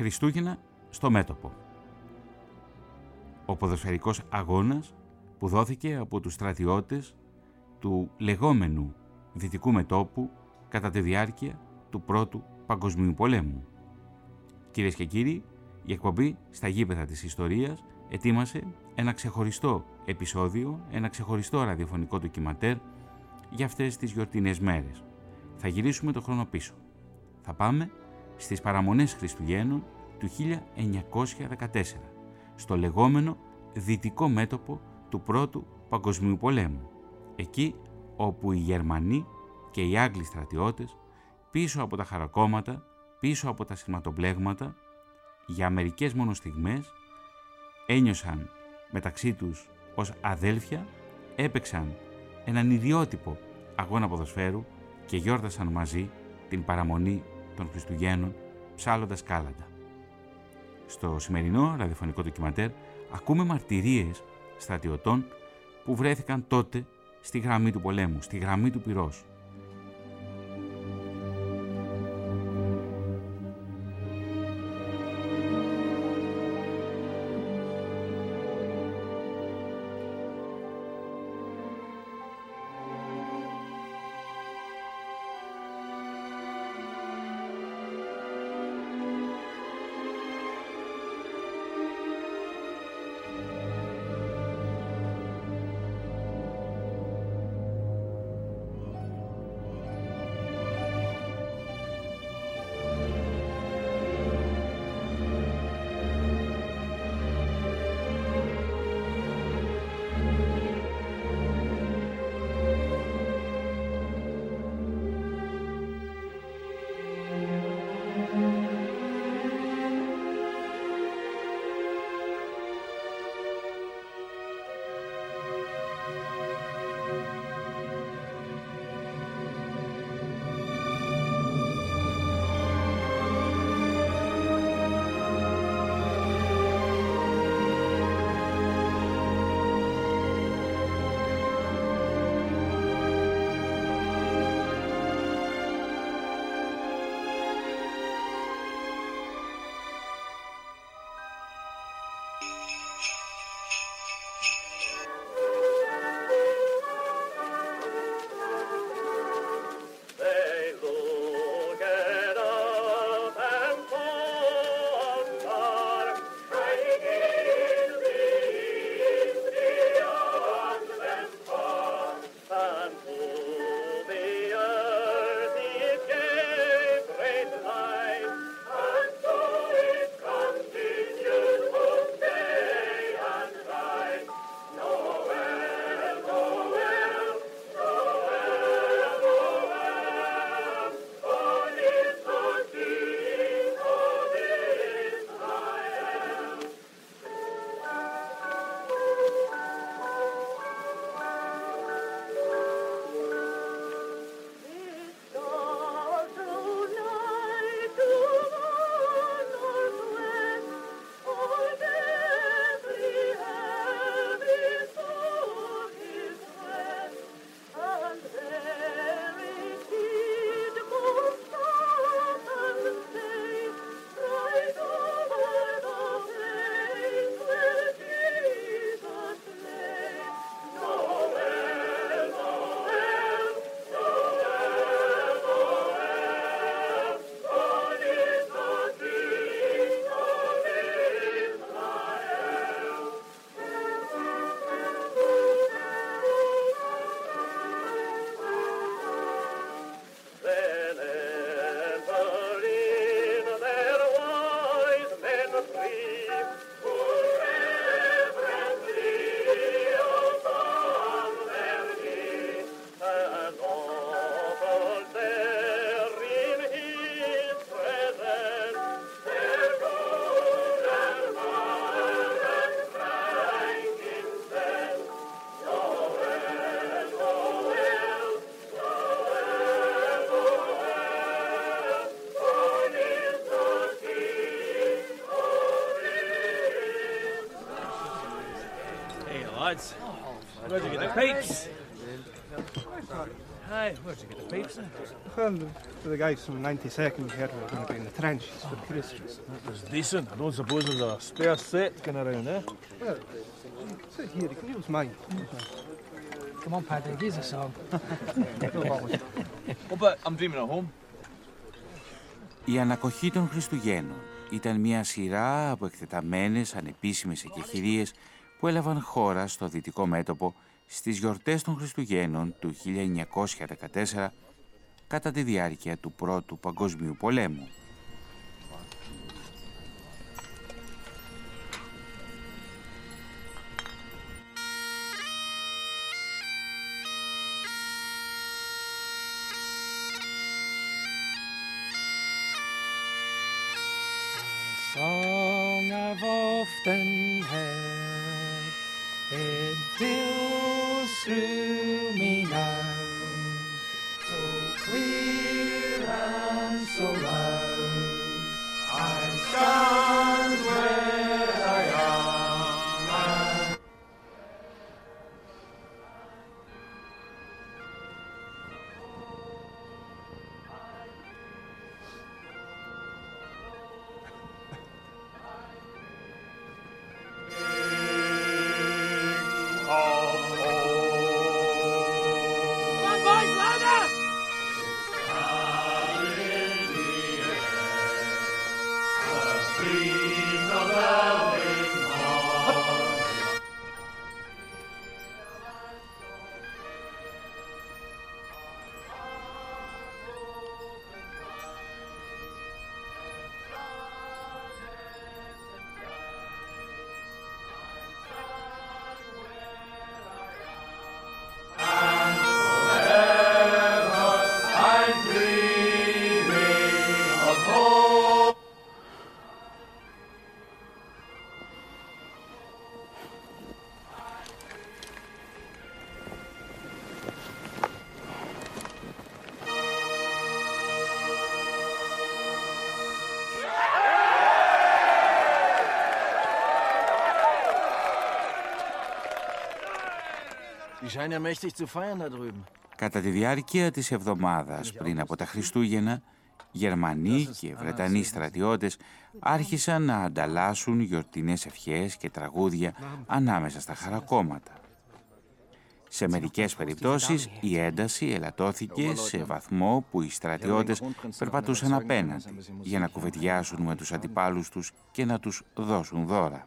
Χριστούγεννα στο μέτωπο. Ο ποδοσφαιρικός αγώνας που δόθηκε από τους στρατιώτες του λεγόμενου Δυτικού Μετόπου κατά τη διάρκεια του Πρώτου Παγκοσμίου Πολέμου. Κυρίες και κύριοι, η εκπομπή στα γήπεδα της ιστορίας ετοίμασε ένα ξεχωριστό επεισόδιο, ένα ξεχωριστό ραδιοφωνικό ντοκιματέρ για αυτές τις γιορτινές μέρες. Θα γυρίσουμε το χρόνο πίσω. Θα πάμε στις παραμονές Χριστουγέννων του 1914, στο λεγόμενο δυτικό μέτωπο του Πρώτου Παγκοσμίου Πολέμου, εκεί όπου οι Γερμανοί και οι Άγγλοι στρατιώτες πίσω από τα χαρακόμματα, πίσω από τα σηματοπλέγματα, για μερικές μόνο στιγμές ένιωσαν μεταξύ τους ως αδέλφια, έπαιξαν έναν ιδιότυπο αγώνα ποδοσφαίρου και γιόρτασαν μαζί την παραμονή των Χριστουγέννων ψάλλοντας κάλαντα. Στο σημερινό ραδιοφωνικό ντοκιματέρ ακούμε μαρτυρίες στρατιωτών που βρέθηκαν τότε στη γραμμή του πολέμου, στη γραμμή του πυρός, lads. Where'd you get the pipes? Aye, where'd you get the pipes? From the guys from 92nd here were going to be in the trenches for Christmas. That was decent. I don't suppose there's a spare set going around, eh? Well, sit here, you can use mine. Come on, Paddy, give a song. What I'm dreaming at home? Η ανακοχή των Χριστουγέννων ήταν μια σειρά από εκτεταμένες, ανεπίσημες εκεχηρίες που έλαβαν χώρα στο δυτικό μέτωπο στις γιορτές των Χριστουγέννων του 1914 κατά τη διάρκεια του Πρώτου Παγκοσμίου Πολέμου. Scheinen ja mächtig zu feiern da drüben. Κατά τη διάρκεια της εβδομάδας πριν από τα Χριστούγεννα, Γερμανοί και Βρετανοί στρατιώτες άρχισαν να ανταλλάσσουν γιορτινές ευχές και τραγούδια ανάμεσα στα χαρακόμματα. Σε μερικές περιπτώσεις η ένταση ελαττώθηκε σε βαθμό που οι στρατιώτες περπατούσαν απέναντι για να κουβεντιάσουν με τους αντιπάλους τους και να τους δώσουν δώρα.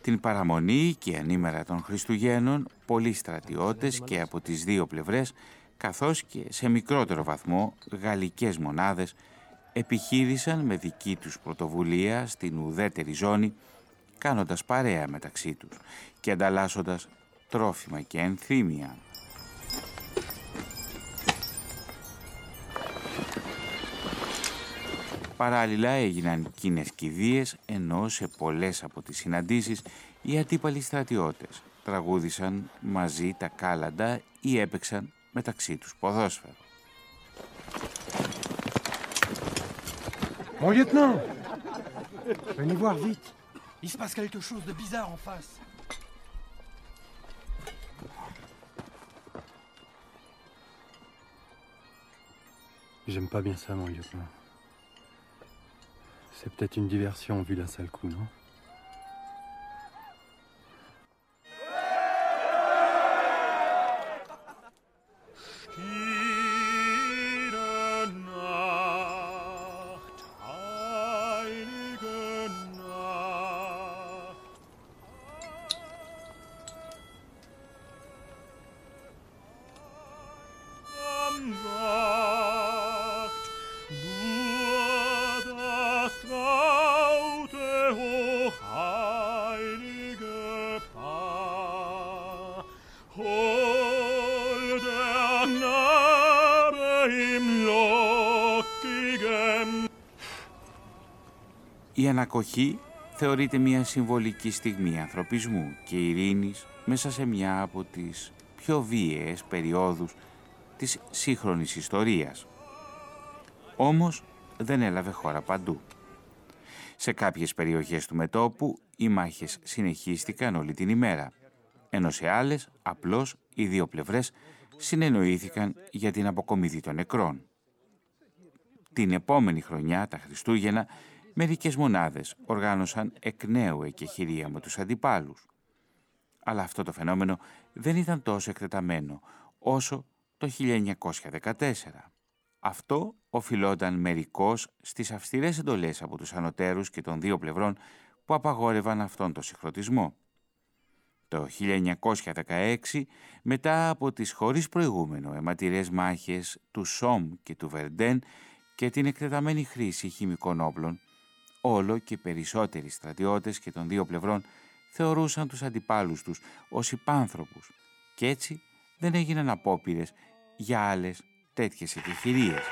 Την παραμονή και ανήμερα των Χριστουγέννων, πολλοί στρατιώτες και από τις δύο πλευρές, καθώς και σε μικρότερο βαθμό γαλλικές μονάδες, επιχείρησαν με δική τους πρωτοβουλία στην ουδέτερη ζώνη, κάνοντας παρέα μεταξύ τους και ανταλλάσσοντας τρόφιμα και ενθύμια. Παράλληλα έγιναν κίνες κηδείες, ενώ σε πολλές από τις συναντήσεις οι αντίπαλοι στρατιώτες τραγούδησαν μαζί τα κάλαντα ή έπαιξαν μεταξύ τους ποδόσφαιρο. Mon lieutenant Venez voir vite. Il se passe quelque chose de bizarre en face. J'aime pas bien ça, mon lieutenant. C'est peut-être une diversion vu la sale coup, non ανακοχή θεωρείται μια συμβολική στιγμή ανθρωπισμού και ειρήνης μέσα σε μια από τις πιο βίαιες περιόδους της σύγχρονης ιστορίας. Όμως δεν έλαβε χώρα παντού. Σε κάποιες περιοχές του μετόπου οι μάχες συνεχίστηκαν όλη την ημέρα, ενώ σε άλλες απλώς οι δύο πλευρές συνεννοήθηκαν για την αποκομιδή των νεκρών. Την επόμενη χρονιά, τα Χριστούγεννα, μερικές μονάδες οργάνωσαν εκ νέου εκεχηρία με τους αντιπάλους. Αλλά αυτό το φαινόμενο δεν ήταν τόσο εκτεταμένο όσο το 1914. Αυτό οφειλόταν μερικώς στις αυστηρές εντολές από τους ανωτέρους και των δύο πλευρών που απαγόρευαν αυτόν τον συγχρονισμό. Το 1916, μετά από τις χωρίς προηγούμενο αιματηρές μάχες του Σόμ και του Βερντέν και την εκτεταμένη χρήση χημικών όπλων, όλο και περισσότεροι στρατιώτες και των δύο πλευρών θεωρούσαν τους αντιπάλους τους ως υπάνθρωπους και έτσι δεν έγιναν απόπειρες για άλλες τέτοιες επιχειρίες.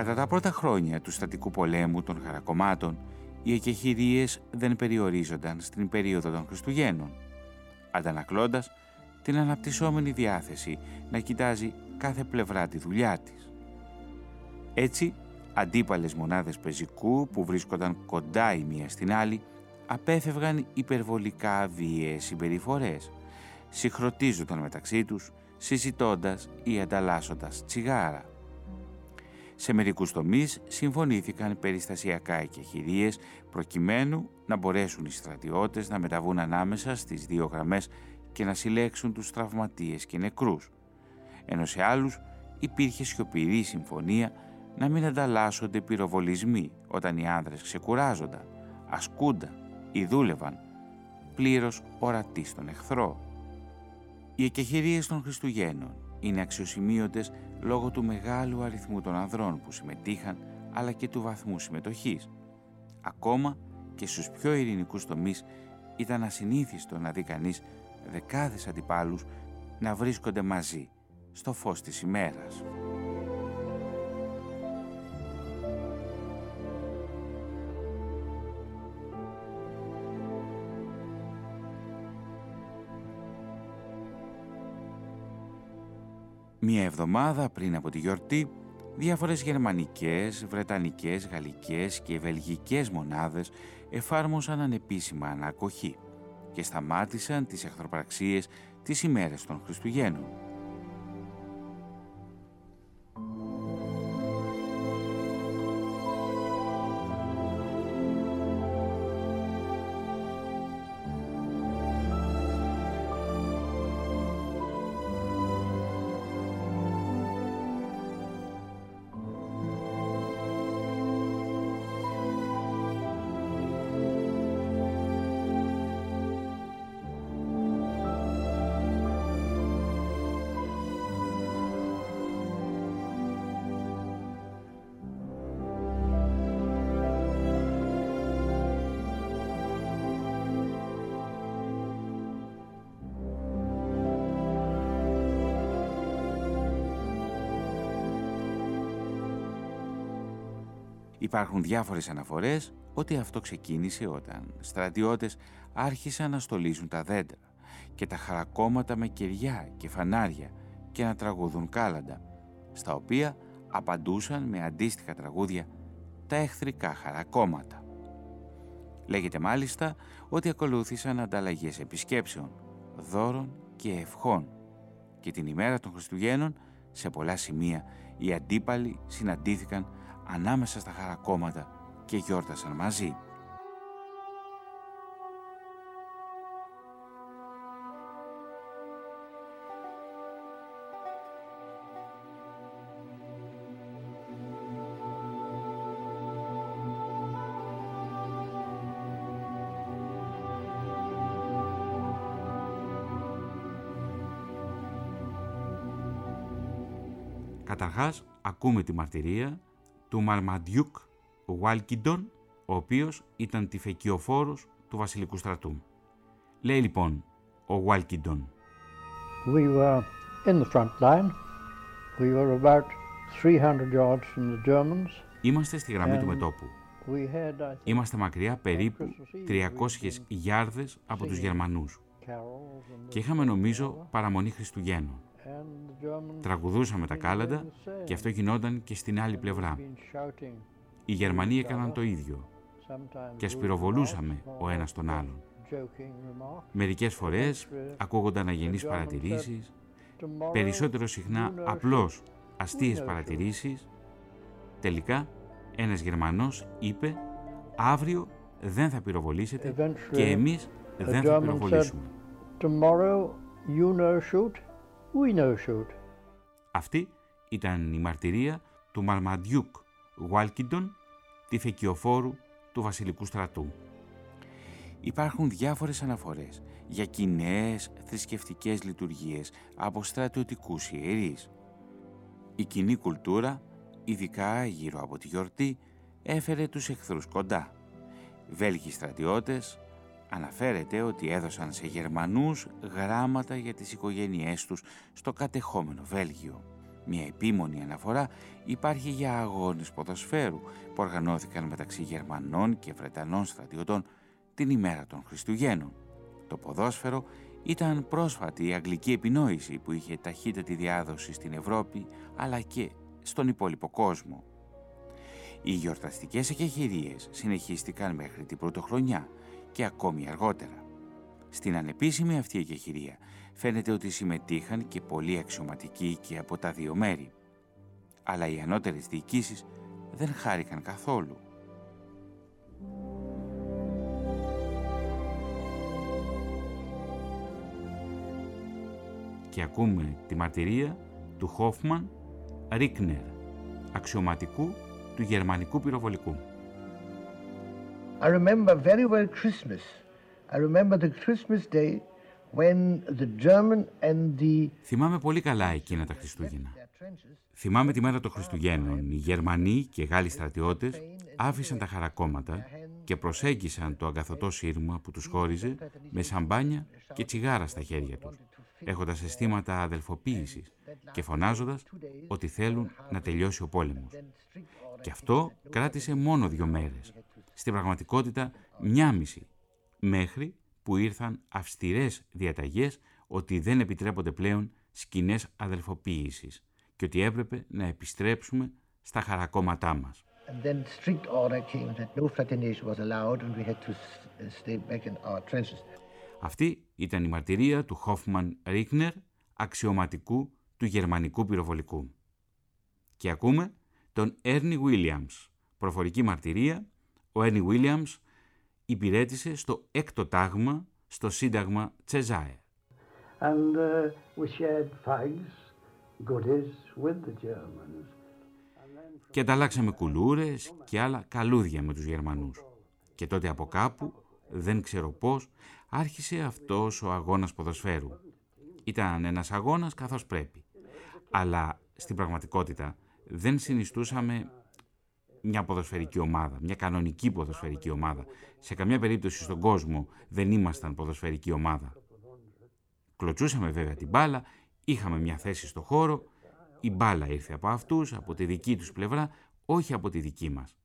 Κατά τα πρώτα χρόνια του στατικού πολέμου των χαρακομάτων, οι εκεχηρίες δεν περιορίζονταν στην περίοδο των Χριστουγέννων, αντανακλώντας την αναπτυσσόμενη διάθεση να κοιτάζει κάθε πλευρά τη δουλειά της. Έτσι, αντίπαλες μονάδες πεζικού που βρίσκονταν κοντά η μία στην άλλη απέφευγαν υπερβολικά βίαιες συμπεριφορές, συγχροτίζονταν μεταξύ τους, συζητώντας ή ανταλλάσσοντας τσιγάρα. Σε μερικούς τομείς συμφωνήθηκαν περιστασιακά εκεχηρίες προκειμένου να μπορέσουν οι στρατιώτες να μεταβούν ανάμεσα στις δύο γραμμές και να συλλέξουν τους τραυματίες και νεκρούς. Ενώ σε άλλους υπήρχε σιωπηρή συμφωνία να μην ανταλλάσσονται πυροβολισμοί όταν οι άνδρες ξεκουράζονταν, ασκούνταν ή δούλευαν, πλήρως ορατοί στον εχθρό. Οι εκεχηρίες των Χριστουγέννων είναι αξιοσημείωτες λόγω του μεγάλου αριθμού των ανδρών που συμμετείχαν αλλά και του βαθμού συμμετοχής. Ακόμα και στους πιο ειρηνικούς τομείς ήταν ασυνήθιστο να δει κανείς δεκάδες αντιπάλους να βρίσκονται μαζί στο φως της ημέρας. Μία εβδομάδα πριν από τη γιορτή, διάφορες γερμανικές, βρετανικές, γαλλικές και βελγικές μονάδες εφάρμοσαν ανεπίσημα ανακοχή και σταμάτησαν τις εχθροπραξίες τις ημέρες των Χριστουγέννων. Υπάρχουν διάφορες αναφορές ότι αυτό ξεκίνησε όταν στρατιώτες άρχισαν να στολίζουν τα δέντρα και τα χαρακόμματα με κεριά και φανάρια και να τραγουδούν κάλαντα, στα οποία απαντούσαν με αντίστοιχα τραγούδια τα εχθρικά χαρακόμματα. Λέγεται μάλιστα ότι ακολούθησαν ανταλλαγές επισκέψεων, δώρων και ευχών και την ημέρα των Χριστουγέννων σε πολλά σημεία οι αντίπαλοι συναντήθηκαν ανάμεσα στα χαρακόμματα και γιόρτασαν μαζί. Καταρχάς, ακούμε τη μαρτυρία του Μαρμαντιούκ Βάλκιντον, ο οποίος ήταν τυφεκιοφόρος του βασιλικού στρατού. Λέει λοιπόν ο Βάλκιντον. We were in the front line. We were about 300 yards from the Germans. Είμαστε στη γραμμή του μετόπου. Είμαστε μακριά περίπου 300 γιάρδες από τους Γερμανούς και είχαμε νομίζω παραμονή Χριστουγέννων. Τραγουδούσαμε τα κάλαντα και αυτό γινόταν και στην άλλη πλευρά. Οι Γερμανοί έκαναν το ίδιο και ασπυροβολούσαμε ο ένας τον άλλον. Μερικές φορές ακούγονταν αγενείς παρατηρήσεις, περισσότερο συχνά απλώς αστείες παρατηρήσεις. Τελικά ένας Γερμανός είπε «Αύριο δεν θα πυροβολήσετε και εμείς δεν θα πυροβολήσουμε». Αυτή ήταν η μαρτυρία του Μαρμαντιούκ Γουάλκιντον, τη φεκιοφόρου του βασιλικού στρατού. Υπάρχουν διάφορες αναφορές για κοινές θρησκευτικές λειτουργίες από στρατιωτικούς ιερείς. Η κοινή κουλτούρα, ειδικά γύρω από τη γιορτή, έφερε τους εχθρούς κοντά. Βέλγοι στρατιώτες, Αναφέρεται ότι έδωσαν σε Γερμανούς γράμματα για τις οικογένειές τους στο κατεχόμενο Βέλγιο. Μια επίμονη αναφορά υπάρχει για αγώνες ποδοσφαίρου που οργανώθηκαν μεταξύ Γερμανών και Βρετανών στρατιωτών την ημέρα των Χριστουγέννων. Το ποδόσφαιρο ήταν πρόσφατη η αγγλική επινόηση που είχε ταχύτατη διάδοση στην Ευρώπη αλλά και στον υπόλοιπο κόσμο. Οι γιορταστικές εκεχηρίες συνεχίστηκαν μέχρι την πρωτοχρονιά και ακόμη αργότερα. Στην ανεπίσημη αυτή εκεχηρία φαίνεται ότι συμμετείχαν και πολλοί αξιωματικοί και από τα δύο μέρη. Αλλά οι ανώτερες διοικήσεις δεν χάρηκαν καθόλου. Και ακούμε τη μαρτυρία του Χόφμαν Ρίκνερ, αξιωματικού του γερμανικού πυροβολικού. I remember very well Christmas. I remember the Christmas day when the German and the... Θυμάμαι πολύ καλά εκείνα τα Χριστούγεννα. Θυμάμαι τη μέρα των Χριστουγέννων. Οι Γερμανοί και Γάλλοι στρατιώτες άφησαν τα χαρακόμματα και προσέγγισαν το αγκαθωτό σύρμα που τους χώριζε με σαμπάνια και τσιγάρα στα χέρια τους, έχοντας αισθήματα αδελφοποίησης και φωνάζοντας ότι θέλουν να τελειώσει ο πόλεμος. Και αυτό κράτησε μόνο δύο μέρες. Στην πραγματικότητα μια μισή, μέχρι που ήρθαν αυστηρές διαταγές ότι δεν επιτρέπονται πλέον σκηνές αδελφοποίησης και ότι έπρεπε να επιστρέψουμε στα χαρακόμματά μας. Αυτή ήταν η μαρτυρία του Χόφμαν Ρίκνερ, αξιωματικού του γερμανικού πυροβολικού. Και ακούμε τον Έρνι Βίλιαμς. Προφορική μαρτυρία, ο Έρνι Βίλιαμς υπηρέτησε στο έκτο τάγμα στο Σύνταγμα Τσεζάε. And, uh, we fags, with the Germans. Και ανταλλάξαμε κουλούρες και άλλα καλούδια με τους Γερμανούς. Και τότε από κάπου, δεν ξέρω πώς, άρχισε αυτός ο αγώνας ποδοσφαίρου. Ήταν ένας αγώνας καθώς πρέπει. Αλλά στην πραγματικότητα δεν συνιστούσαμε μια ποδοσφαιρική ομάδα, μια κανονική ποδοσφαιρική ομάδα. Σε καμιά περίπτωση στον κόσμο δεν ήμασταν ποδοσφαιρική ομάδα. Κλωτσούσαμε βέβαια την μπάλα, είχαμε μια θέση στο χώρο, η μπάλα ήρθε από αυτούς, από τη δική τους πλευρά, όχι από τη δική μας.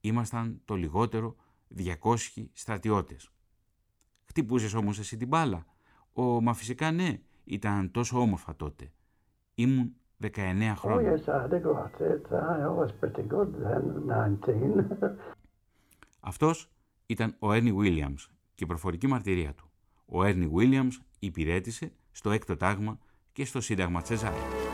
Ήμασταν το λιγότερο 200 στρατιώτες. Χτυπούσες όμως εσύ την μπάλα; Ο, μα φυσικά ναι, ήταν τόσο όμορφα τότε. Ήμουν 19 χρόνια. Oh, yes, I was pretty good then, 19. Αυτός ήταν ο Έρνι Williams και η προφορική μαρτυρία του. Ο Έρνι Williams υπηρέτησε στο έκτο τάγμα και στο Σύνταγμα Τσεζάρη.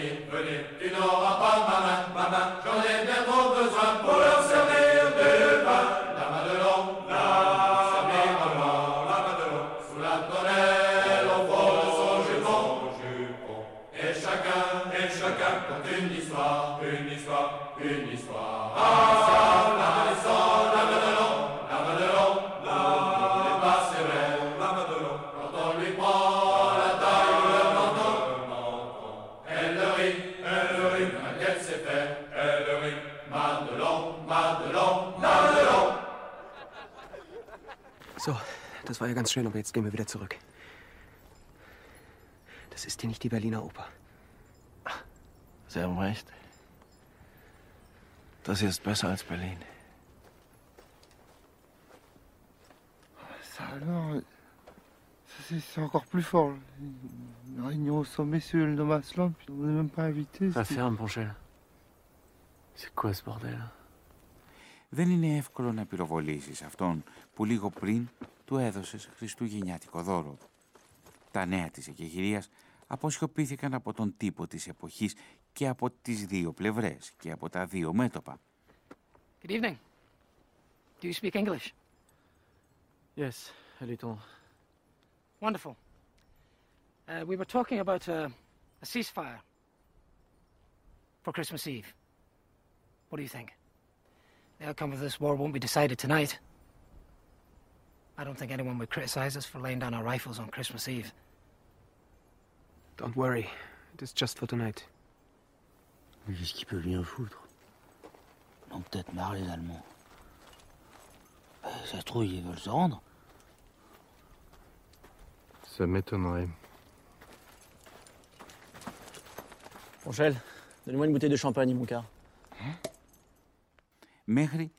ganz schön, aber jetzt gehen wir wieder zurück. Das ist hier nicht die Berliner Oper. Sie haben recht. Das hier ist besser als Berlin. Ça alors, c'est encore plus fort. Une réunion au sommet sur le Nomasland, puis on n'est même pas invité. Ça ferme, Ponchel. C'est quoi ce bordel Δεν είναι εύκολο να πυροβολήσεις αυτόν που λίγο πριν του έδωσες χριστουγεννιάτικο δώρο. Τα νέα της εκεχηρίας αποσιωπήθηκαν από τον τύπο της εποχής και από τις δύο πλευρές και από τα δύο μέτωπα. Good evening. Do you speak English? Yes, a little. Wonderful. Uh, we were talking about a, a ceasefire for Christmas Eve. What do you think? The outcome of this war won't be decided tonight. I don't think anyone would criticize us for laying down our rifles on Christmas Eve. Don't worry. It is just for tonight. Mais qu'est-ce qu'il peut bien foutre Ils ont peut-être marre les Allemands. Euh, ça se trouve, ils veulent se rendre. Ça m'étonnerait. Angèle, donne-moi une bouteille de champagne, mon car. Μέχρι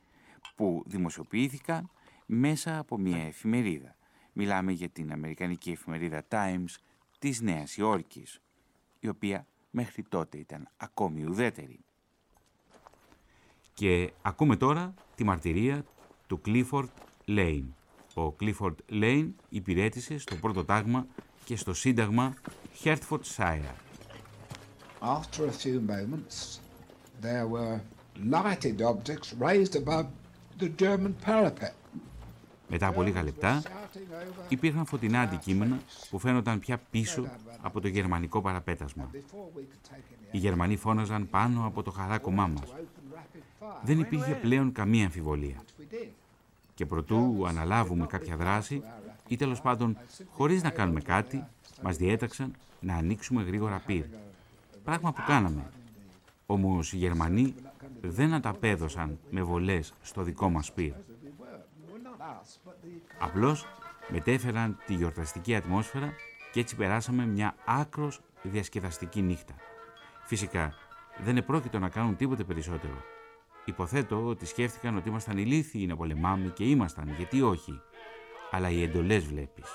που δημοσιοποιήθηκαν μέσα από μια εφημερίδα. Μιλάμε για την αμερικανική εφημερίδα Times της Νέας Υόρκης, η οποία μέχρι τότε ήταν ακόμη ουδέτερη. Και ακούμε τώρα τη μαρτυρία του Clifford Lane. Ο Clifford Lane υπηρέτησε στο πρώτο τάγμα και στο σύνταγμα Hertfordshire. After a few moments, there were lighted objects raised above the German parapet. Μετά από λίγα λεπτά υπήρχαν φωτεινά αντικείμενα που φαίνονταν πια πίσω από το γερμανικό παραπέτασμα. Οι Γερμανοί φώναζαν πάνω από το χαράκομά μας. Δεν υπήρχε πλέον καμία αμφιβολία. Και προτού αναλάβουμε κάποια δράση ή τέλος πάντων χωρίς να κάνουμε κάτι, μας διέταξαν να ανοίξουμε γρήγορα πυρ. Πράγμα που κάναμε. Όμως οι Γερμανοί δεν ανταπέδωσαν με βολές στο δικό μας πυρ. Απλώς μετέφεραν τη γιορταστική ατμόσφαιρα και έτσι περάσαμε μια άκρος διασκεδαστική νύχτα. Φυσικά δεν επρόκειτο να κάνουν τίποτε περισσότερο. Υποθέτω ότι σκέφτηκαν ότι ήμασταν ηλίθιοι να πολεμάμε και ήμασταν, γιατί όχι. Αλλά οι εντολές βλέπεις.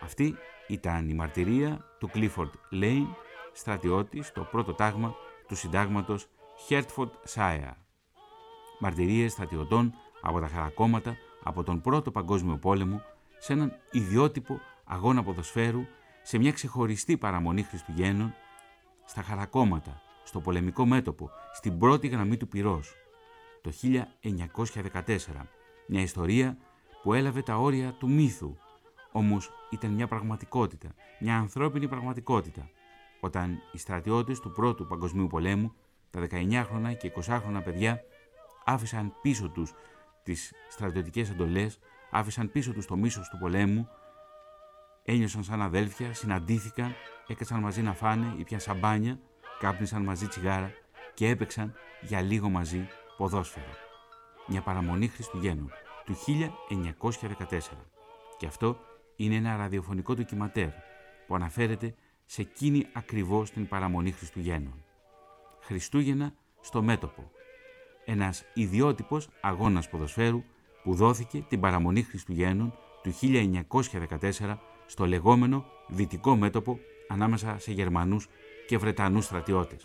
Αυτή ήταν η μαρτυρία του Clifford Lane, στρατιώτη στο πρώτο τάγμα του συντάγματος Hertford Shire. Μαρτυρίες στρατιωτών από τα χαρακόμματα από τον Πρώτο Παγκόσμιο Πόλεμο σε έναν ιδιότυπο αγώνα ποδοσφαίρου σε μια ξεχωριστή παραμονή Χριστουγέννων, στα χαρακόμματα, στο πολεμικό μέτωπο, στην πρώτη γραμμή του πυρός, το 1914. Μια ιστορία που έλαβε τα όρια του μύθου, όμως ήταν μια πραγματικότητα, μια ανθρώπινη πραγματικότητα, όταν οι στρατιώτες του Πρώτου Παγκοσμίου Πολέμου, τα 19χρονα και 20χρονα παιδιά, άφησαν πίσω τους τις στρατιωτικές εντολές, άφησαν πίσω τους το μίσος του πολέμου, ένιωσαν σαν αδέλφια, συναντήθηκαν, έκατσαν μαζί να φάνε, ήπιαν σαμπάνια, κάπνισαν μαζί τσιγάρα και έπαιξαν για λίγο μαζί ποδόσφαιρο. Μια παραμονή Χριστουγέννου του 1914. Και αυτό είναι ένα ραδιοφωνικό ντοκιματέρ που αναφέρεται σε εκείνη ακριβώς την παραμονή Χριστουγέννων. Χριστούγεννα στο μέτωπο. Ένας ιδιότυπος αγώνας ποδοσφαίρου που δόθηκε την παραμονή Χριστουγέννων του 1914 στο λεγόμενο δυτικό μέτωπο ανάμεσα σε Γερμανούς και Βρετανούς στρατιώτες.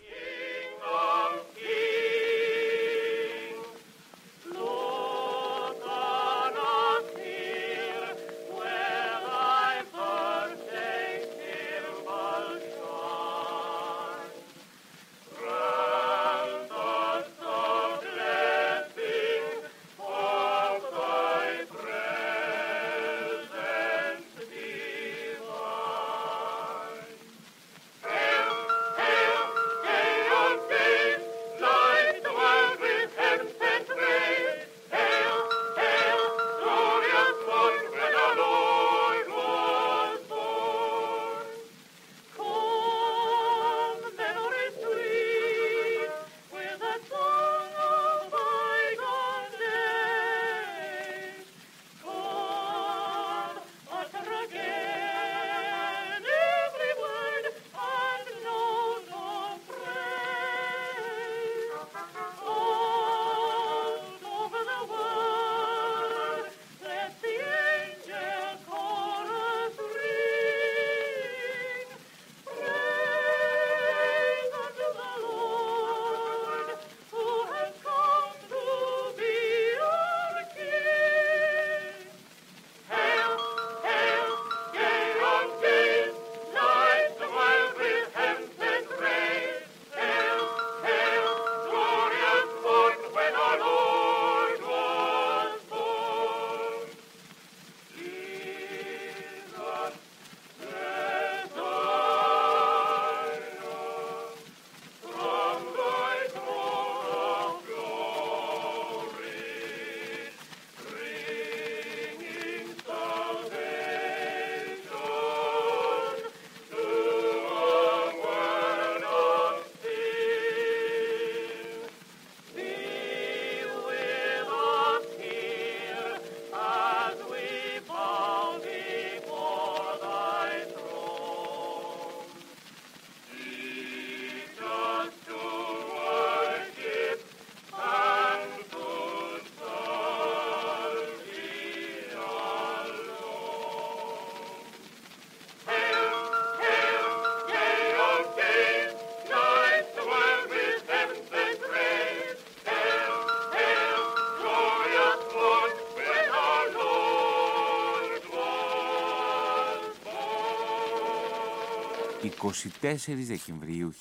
Δεκεμβρίου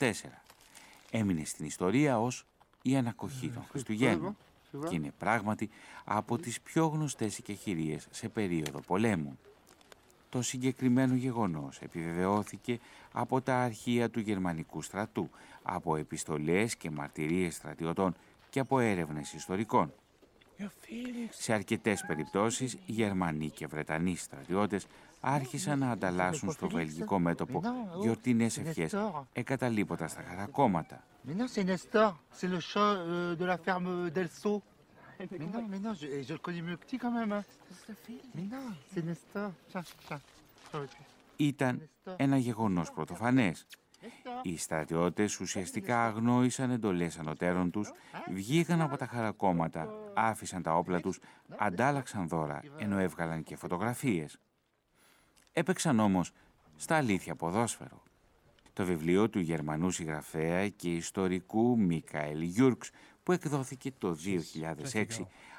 1914. Έμεινε στην ιστορία ως η ανακοχή των Χριστουγέννων και είναι πράγματι από τις πιο γνωστές οικεχηρίες σε περίοδο πολέμου. Το συγκεκριμένο γεγονός επιβεβαιώθηκε από τα αρχεία του γερμανικού στρατού, από επιστολές και μαρτυρίες στρατιωτών και από έρευνες ιστορικών. Σε αρκετές περιπτώσεις, Γερμανοί και Βρετανοί στρατιώτες άρχισαν να ανταλλάσσουν στο βελγικό μέτωπο γιορτινές ευχές, εγκαταλείποντας τα χαρακόμματα. Mais non, c'est Nestor, c'est le chat euh, de la ferme d'Elso. Mais non, mais non, je, je le connais mieux que tu quand même. Hein. Mais non, c'est Nestor. Tiens, tiens. Ήταν ένα γεγονός πρωτοφανές. Οι στρατιώτες ουσιαστικά αγνόησαν εντολές ανωτέρων τους, βγήκαν από τα χαρακόμματα, άφησαν τα όπλα τους, αντάλλαξαν δώρα, ενώ έβγαλαν και φωτογραφίες. Έπαιξαν όμως στα αλήθεια ποδόσφαιρο. Το βιβλίο του Γερμανού συγγραφέα και ιστορικού Μίκαελ Γιούρξ, που που εκδόθηκε το 2006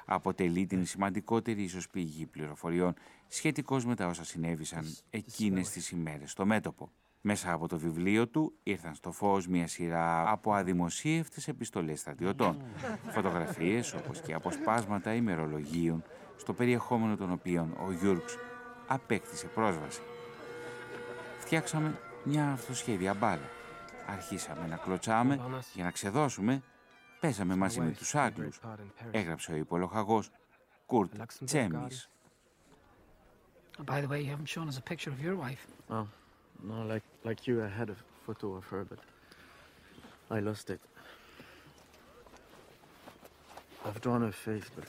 αποτελεί την σημαντικότερη ίσως πηγή πληροφοριών σχετικώς με τα όσα συνέβησαν εκείνες τις ημέρες στο μέτωπο. Μέσα από το βιβλίο του ήρθαν στο φως μια σειρά από αδημοσίευτες επιστολές στρατιωτών, φωτογραφίες όπως και αποσπάσματα ημερολογίων, στο περιεχόμενο των οποίων ο Γιούρξ απέκτησε πρόσβαση. Φτιάξαμε μια αυτοσχέδια μπάλα. Αρχίσαμε να κλωτσάμε για να ξεδώσουμε. Παίζαμε μαζί με τους Άγγλους. Έγραψε ο υπολοχαγός Κουρτ Τσέμις. By the way, you haven't shown us a picture of your wife. Oh, no, like, like you, I had a photo of her, but I lost it. I've drawn her face, but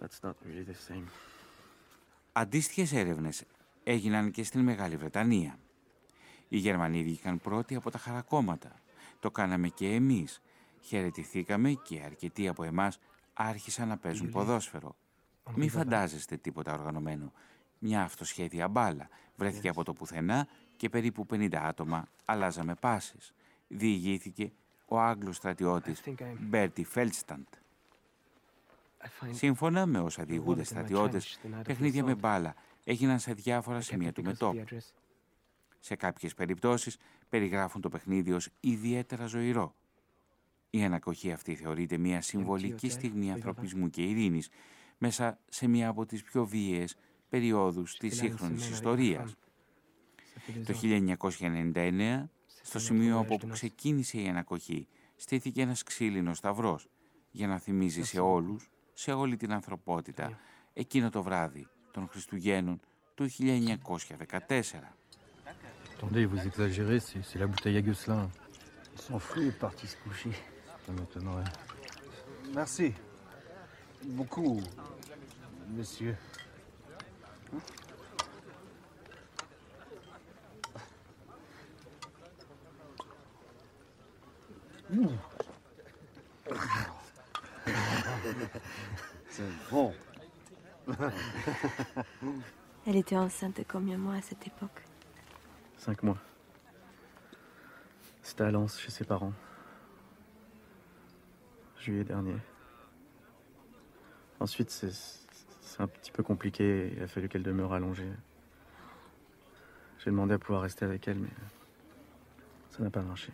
that's not really the same. Αντίστοιχες έρευνες έγιναν και στην Μεγάλη Βρετανία. Οι Γερμανοί βγήκαν πρώτοι από τα χαρακόμματα. Το κάναμε και εμείς. Χαιρετηθήκαμε και αρκετοί από εμάς άρχισαν να παίζουν ποδόσφαιρο. Μη φαντάζεστε τίποτα οργανωμένο. Μια αυτοσχέδια μπάλα βρέθηκε από το πουθενά και περίπου 50 άτομα αλλάζαμε πάσες. Διηγήθηκε ο Άγγλος στρατιώτης Μπέρτι Φέλσταντ. Σύμφωνα με όσα διηγούνται στρατιώτες, παιχνίδια με μπάλα έγιναν σε διάφορα σημεία του μετώπου. Σε κάποιες περιπτώσεις περιγράφουν το παιχνίδι ως ιδιαίτερα ζωηρό. Η ανακοχή αυτή θεωρείται μια συμβολική στιγμή ανθρωπισμού και ειρήνης μέσα σε μια από τις πιο βίαιες περιόδους της σύγχρονης ιστορίας. Το 1999, στο σημείο από όπου ξεκίνησε η ανακοχή, στήθηκε ένας ξύλινος σταυρός για να θυμίζει σε όλους, σε όλη την ανθρωπότητα, εκείνο το βράδυ των Χριστουγέννων του 1914. Attendez, vous exagérez, c'est la bouteille à Gosselin. Il s'en fout, il est parti se coucher. Ça m'étonnerait. Merci. Beaucoup, monsieur. C'est bon. Elle était enceinte combien de mois à cette époque? Cinq mois. C'était à Lens, chez ses parents. Juillet dernier. Ensuite, c'est c'est un petit peu compliqué. Il a fallu qu'elle demeure allongée. J'ai demandé à pouvoir rester avec elle, mais ça n'a pas marché.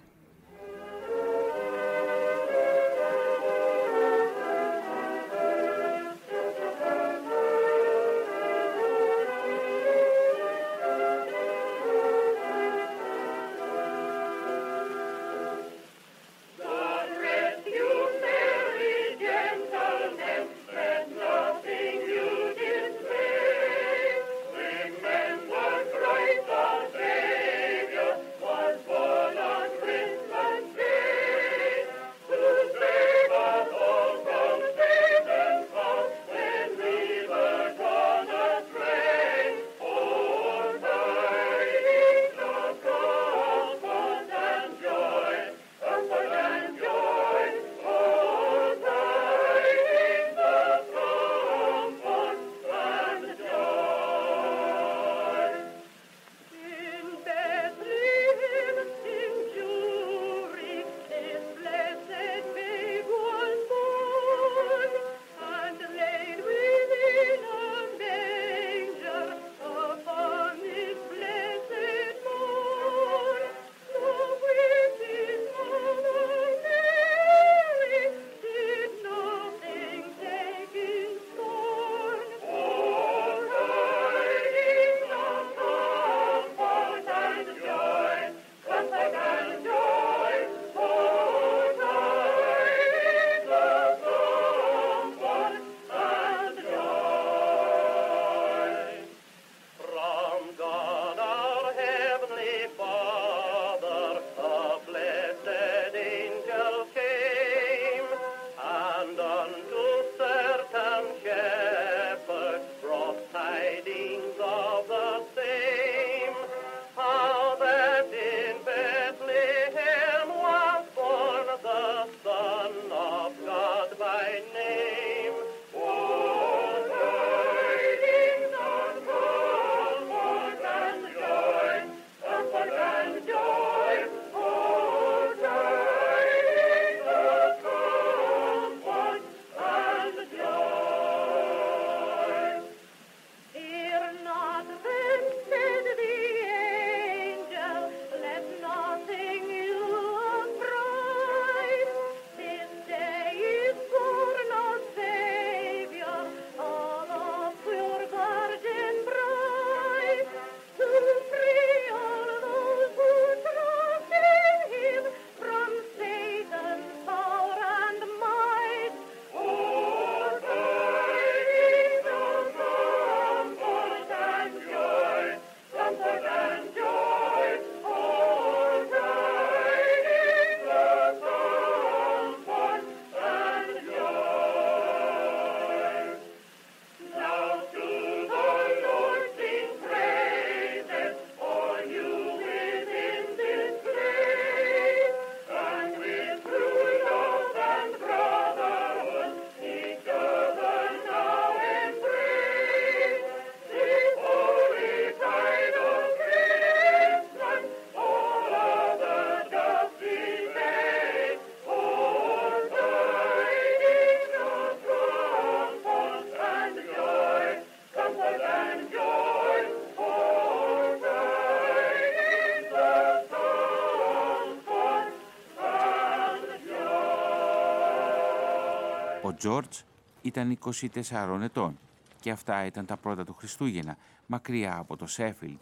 Τζόρτζ ήταν 24 ετών και αυτά ήταν τα πρώτα του Χριστούγεννα, μακριά από το Σέφιλτ,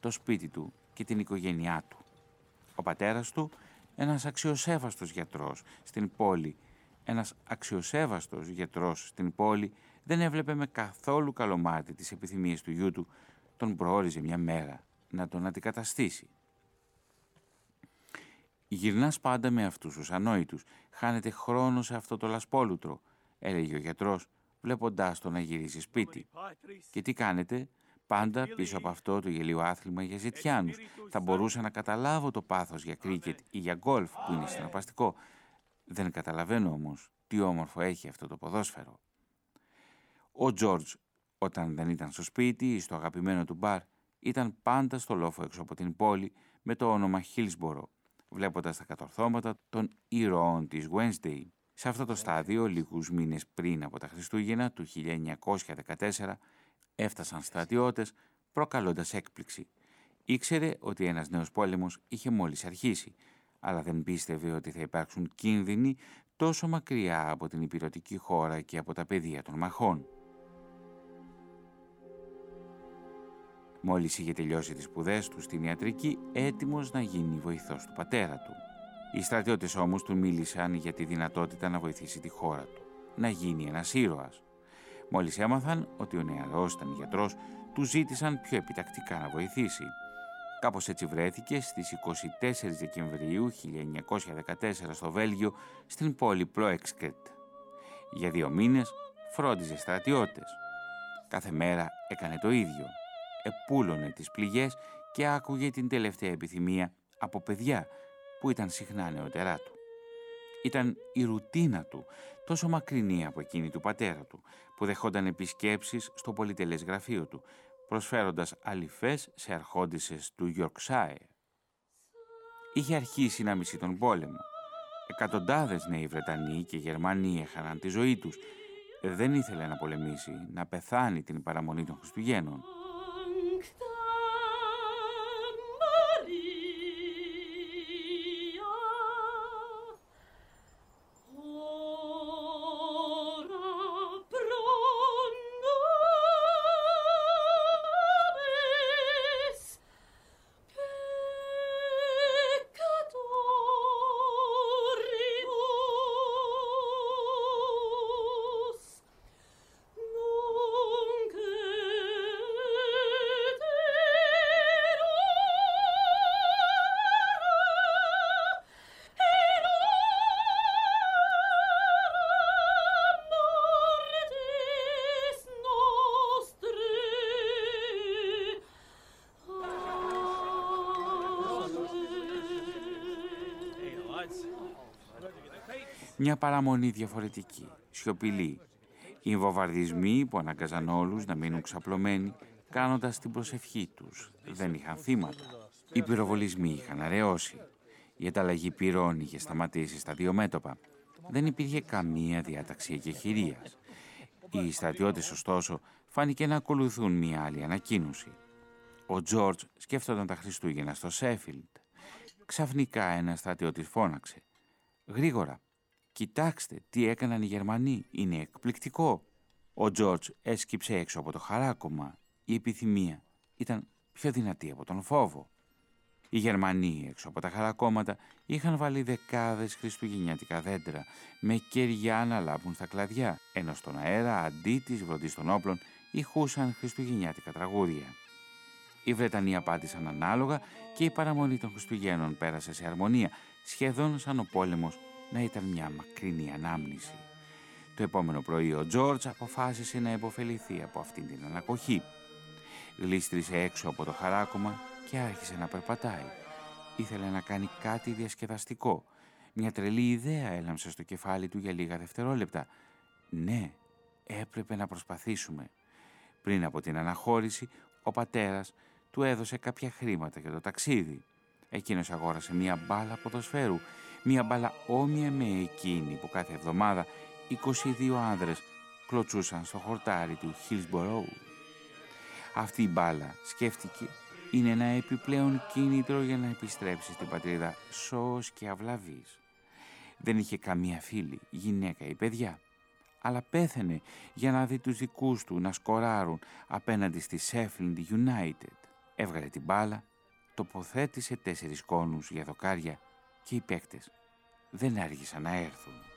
το σπίτι του και την οικογένειά του. Ο πατέρας του, ένας αξιοσέβαστος γιατρός στην πόλη, ένας αξιοσέβαστος γιατρός στην πόλη δεν έβλεπε με καθόλου καλομάτι τις επιθυμίες του γιού του, τον προόριζε μια μέρα να τον αντικαταστήσει. Γυρνάς πάντα με αυτούς τους ανόητους, χάνεται χρόνος σε αυτό το λασπόλουτρο, έλεγε ο γιατρός, βλέποντάς τον να γυρίσει σπίτι. Και τι κάνετε, πάντα πίσω από αυτό το γελίο άθλημα για ζητιάνους. Θα μπορούσα να καταλάβω το πάθος για κρίκετ ή για γκολφ που είναι συναρπαστικό. Δεν καταλαβαίνω όμως τι όμορφο έχει αυτό το ποδόσφαιρο. Ο Τζόρτζ όταν δεν ήταν στο σπίτι ή στο αγαπημένο του μπαρ ήταν πάντα στο λόφο έξω από την πόλη με το όνομα Χίλσμπορο, βλέποντας τα κατορθώματα των ήρωων της Wednesday. Σε αυτό το στάδιο, λίγους μήνες πριν από τα Χριστούγεννα του 1914, έφτασαν στρατιώτες προκαλώντας έκπληξη. Ήξερε ότι ένας νέος πόλεμος είχε μόλις αρχίσει, αλλά δεν πίστευε ότι θα υπάρξουν κίνδυνοι τόσο μακριά από την υπηρετική χώρα και από τα πεδία των μαχών. Μόλις είχε τελειώσει τις σπουδές του στην ιατρική, έτοιμος να γίνει βοηθός του πατέρα του. Οι στρατιώτες όμως του μίλησαν για τη δυνατότητα να βοηθήσει τη χώρα του, να γίνει ένας ήρωας. Μόλις έμαθαν ότι ο νεαρός ήταν γιατρός, τους ζήτησαν πιο επιτακτικά να βοηθήσει. Κάπως έτσι βρέθηκε στις 24 Δεκεμβρίου 1914 στο Βέλγιο, στην πόλη Πλόεξκρετ. Για δύο μήνες φρόντιζε στρατιώτες. Κάθε μέρα έκανε το ίδιο επούλωνε τις πληγές και άκουγε την τελευταία επιθυμία από παιδιά που ήταν συχνά νεότερά του. Ήταν η ρουτίνα του, τόσο μακρινή από εκείνη του πατέρα του, που δεχόταν επισκέψεις στο πολυτελές γραφείο του, προσφέροντας αληθές σε αρχόντισες του Yorkshire. Είχε αρχίσει να μισεί τον πόλεμο. Εκατοντάδες νέοι Βρετανοί και Γερμανοί έχαναν τη ζωή τους. Δεν ήθελε να πολεμήσει, να πεθάνει την παραμονή των Χριστουγέννων. Μια παραμονή διαφορετική, σιωπηλή. Οι βομβαρδισμοί που αναγκαζαν όλους να μείνουν ξαπλωμένοι, κάνοντας την προσευχή τους. Δεν είχαν θύματα. Οι πυροβολισμοί είχαν αραιώσει. Η ανταλλαγή πυρών είχε σταματήσει στα δύο μέτωπα. Δεν υπήρχε καμία διάταξη εκεχηρίας. Οι στρατιώτες, ωστόσο, φάνηκε να ακολουθούν μια άλλη ανακοίνωση. Ο Τζόρτζ σκέφτονταν τα Χριστούγεννα στο Σέφιλντ. Ξαφνικά ένα στρατιώτης φώναξε. «Γρήγορα, Κοιτάξτε τι έκαναν οι Γερμανοί, είναι εκπληκτικό. Ο Τζόρτζ έσκυψε έξω από το χαράκωμα. Η επιθυμία ήταν πιο δυνατή από τον φόβο. Οι Γερμανοί έξω από τα χαρακόμματα είχαν βάλει δεκάδες χριστουγεννιάτικα δέντρα με κεριά να λάμπουν στα κλαδιά, ενώ στον αέρα αντί της βροντής των όπλων ηχούσαν χριστουγεννιάτικα τραγούδια. Οι Βρετανοί απάντησαν ανάλογα και η παραμονή των Χριστουγέννων πέρασε σε αρμονία, σχεδόν σαν ο πόλεμος να ήταν μια μακρινή ανάμνηση. Το επόμενο πρωί ο Τζόρτζ αποφάσισε να υποφεληθεί από αυτήν την ανακοχή. Γλίστρισε έξω από το χαράκωμα και άρχισε να περπατάει. Ήθελε να κάνει κάτι διασκεδαστικό. Μια τρελή ιδέα έλαμψε στο κεφάλι του για λίγα δευτερόλεπτα. Ναι, έπρεπε να προσπαθήσουμε. Πριν από την αναχώρηση, ο πατέρας του έδωσε κάποια χρήματα για το ταξίδι. Εκείνος αγόρασε μία μπάλα ποδοσφαίρου Μία μπάλα όμοια με εκείνη που κάθε εβδομάδα 22 άνδρες κλωτσούσαν στο χορτάρι του Hillsborough. Αυτή η μπάλα, σκέφτηκε, είναι ένα επιπλέον κίνητρο για να επιστρέψει στην πατρίδα σώος και αυλαβής. Δεν είχε καμία φίλη, γυναίκα ή παιδιά. αλλά πέθανε για να δει τους δικούς του να σκοράρουν απέναντι στη Sheffield United. Έβγαλε την μπάλα, τοποθέτησε τέσσερις κόνους για δοκάρια και οι παίκτες δεν άργησαν να έρθουν.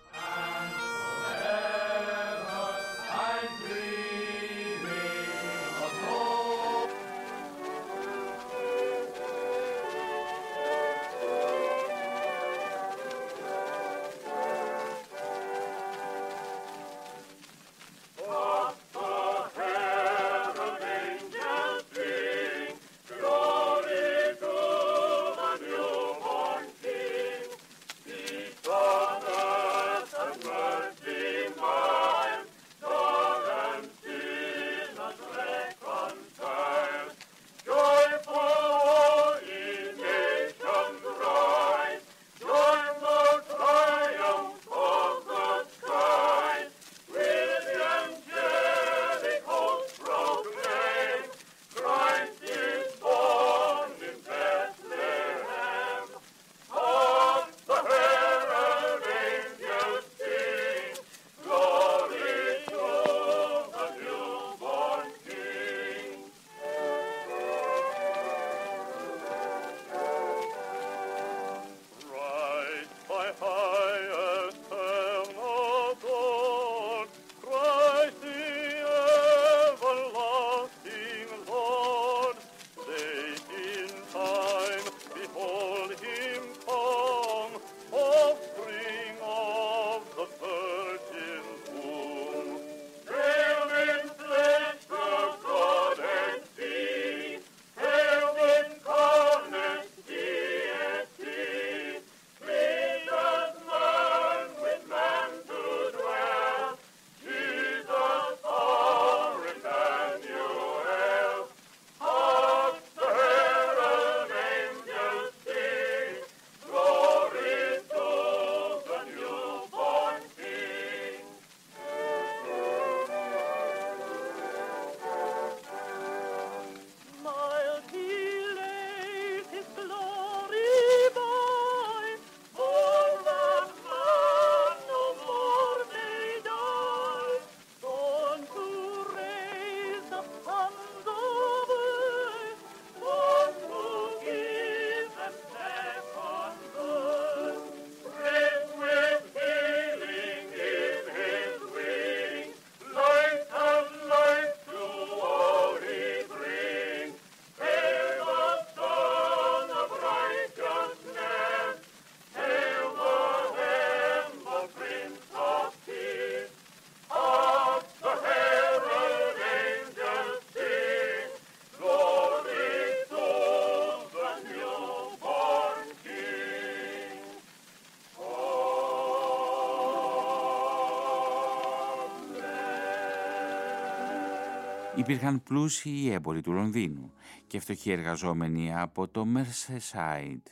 Υπήρχαν πλούσιοι έμποροι του Λονδίνου και φτωχοί εργαζόμενοι από το Merseyside.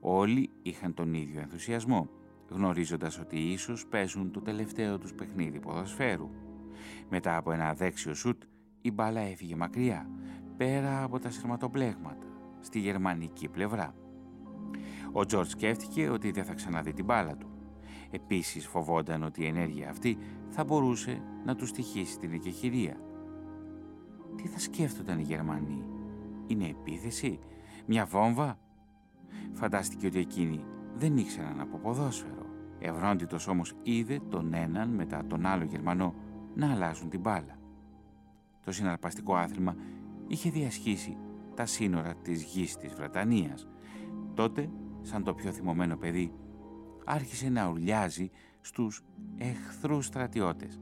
Όλοι είχαν τον ίδιο ενθουσιασμό, γνωρίζοντας ότι ίσως παίζουν το τελευταίο τους παιχνίδι ποδοσφαίρου. Μετά από ένα δέξιο σουτ, η μπάλα έφυγε μακριά, πέρα από τα σειρματοπλέγματα, στη γερμανική πλευρά. Ο Τζορτ σκέφτηκε ότι δεν θα ξαναδεί την μπάλα του. Επίσης φοβόταν ότι η ενέργεια αυτή θα μπορούσε να του στοιχήσει την εκεχηρία τι θα σκέφτονταν οι Γερμανοί; Είναι επίθεση, μια βόμβα; Φαντάστηκε ότι εκείνοι δεν ήξεραν από ποδόσφαιρο. Ευρόντιτος όμως είδε τον έναν μετά τον άλλο Γερμανό να αλλάζουν την μπάλα. Το συναρπαστικό άθλημα είχε διασχίσει τα σύνορα της γης της Βρετανίας. Τότε, σαν το πιο θυμωμένο παιδί, άρχισε να ουρλιάζει στους εχθρούς στρατιώτες.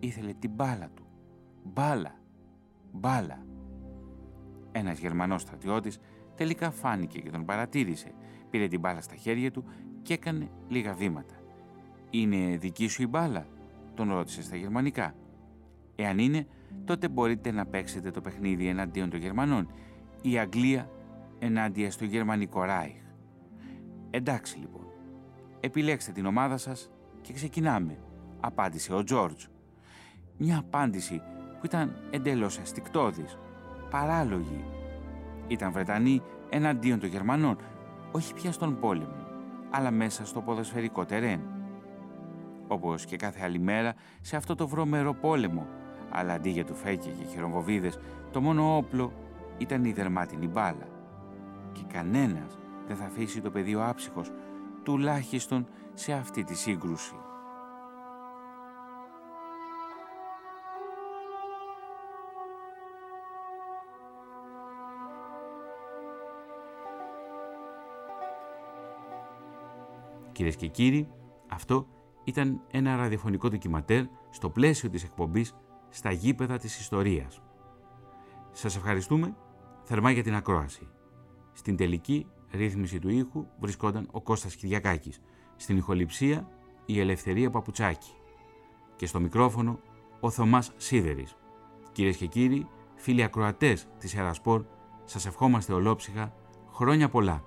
Ήθελε την μπάλα του. Μπάλα μπάλα. Ένας Γερμανός στρατιώτης τελικά φάνηκε και τον παρατήρησε. Πήρε την μπάλα στα χέρια του και έκανε λίγα βήματα. «Είναι δική σου η μπάλα» τον ρώτησε στα γερμανικά. Εάν είναι, τότε μπορείτε να παίξετε το παιχνίδι εναντίον των Γερμανών. Η Αγγλία ενάντια στο Γερμανικό Ράιχ. Εντάξει λοιπόν. Επιλέξτε την ομάδα σας και ξεκινάμε, απάντησε ο Τζόρτζ. Μια απάντηση που ήταν εντελώς αστικτόδης, παράλογη. Ήταν Βρετανοί εναντίον των Γερμανών, όχι πια στον πόλεμο, αλλά μέσα στο ποδοσφαιρικό τερέν. όπως και κάθε άλλη μέρα, σε αυτό το βρώμερο πόλεμο, αλλά αντί για τουφέκια και χειρομβοβίδες, το μόνο όπλο ήταν η δερμάτινη μπάλα. Και κανένας δεν θα αφήσει το πεδίο άψυχος, τουλάχιστον σε αυτή τη σύγκρουση. Κυρίες και κύριοι, αυτό ήταν ένα ραδιοφωνικό ντοκιματέρ στο πλαίσιο της εκπομπής «Στα γήπεδα της ιστορίας». Σας ευχαριστούμε θερμά για την ακρόαση. Στην τελική ρύθμιση του ήχου βρισκόταν ο Κώστας Κυριακάκης. Στην ηχοληψία η Ελευθερία Παπουτσάκη. Και στο μικρόφωνο ο Θωμάς Σίδερης. Κυρίες και κύριοι, φίλοι ακροατές της Ερασπορ, σας ευχόμαστε ολόψυχα χρόνια πολλά.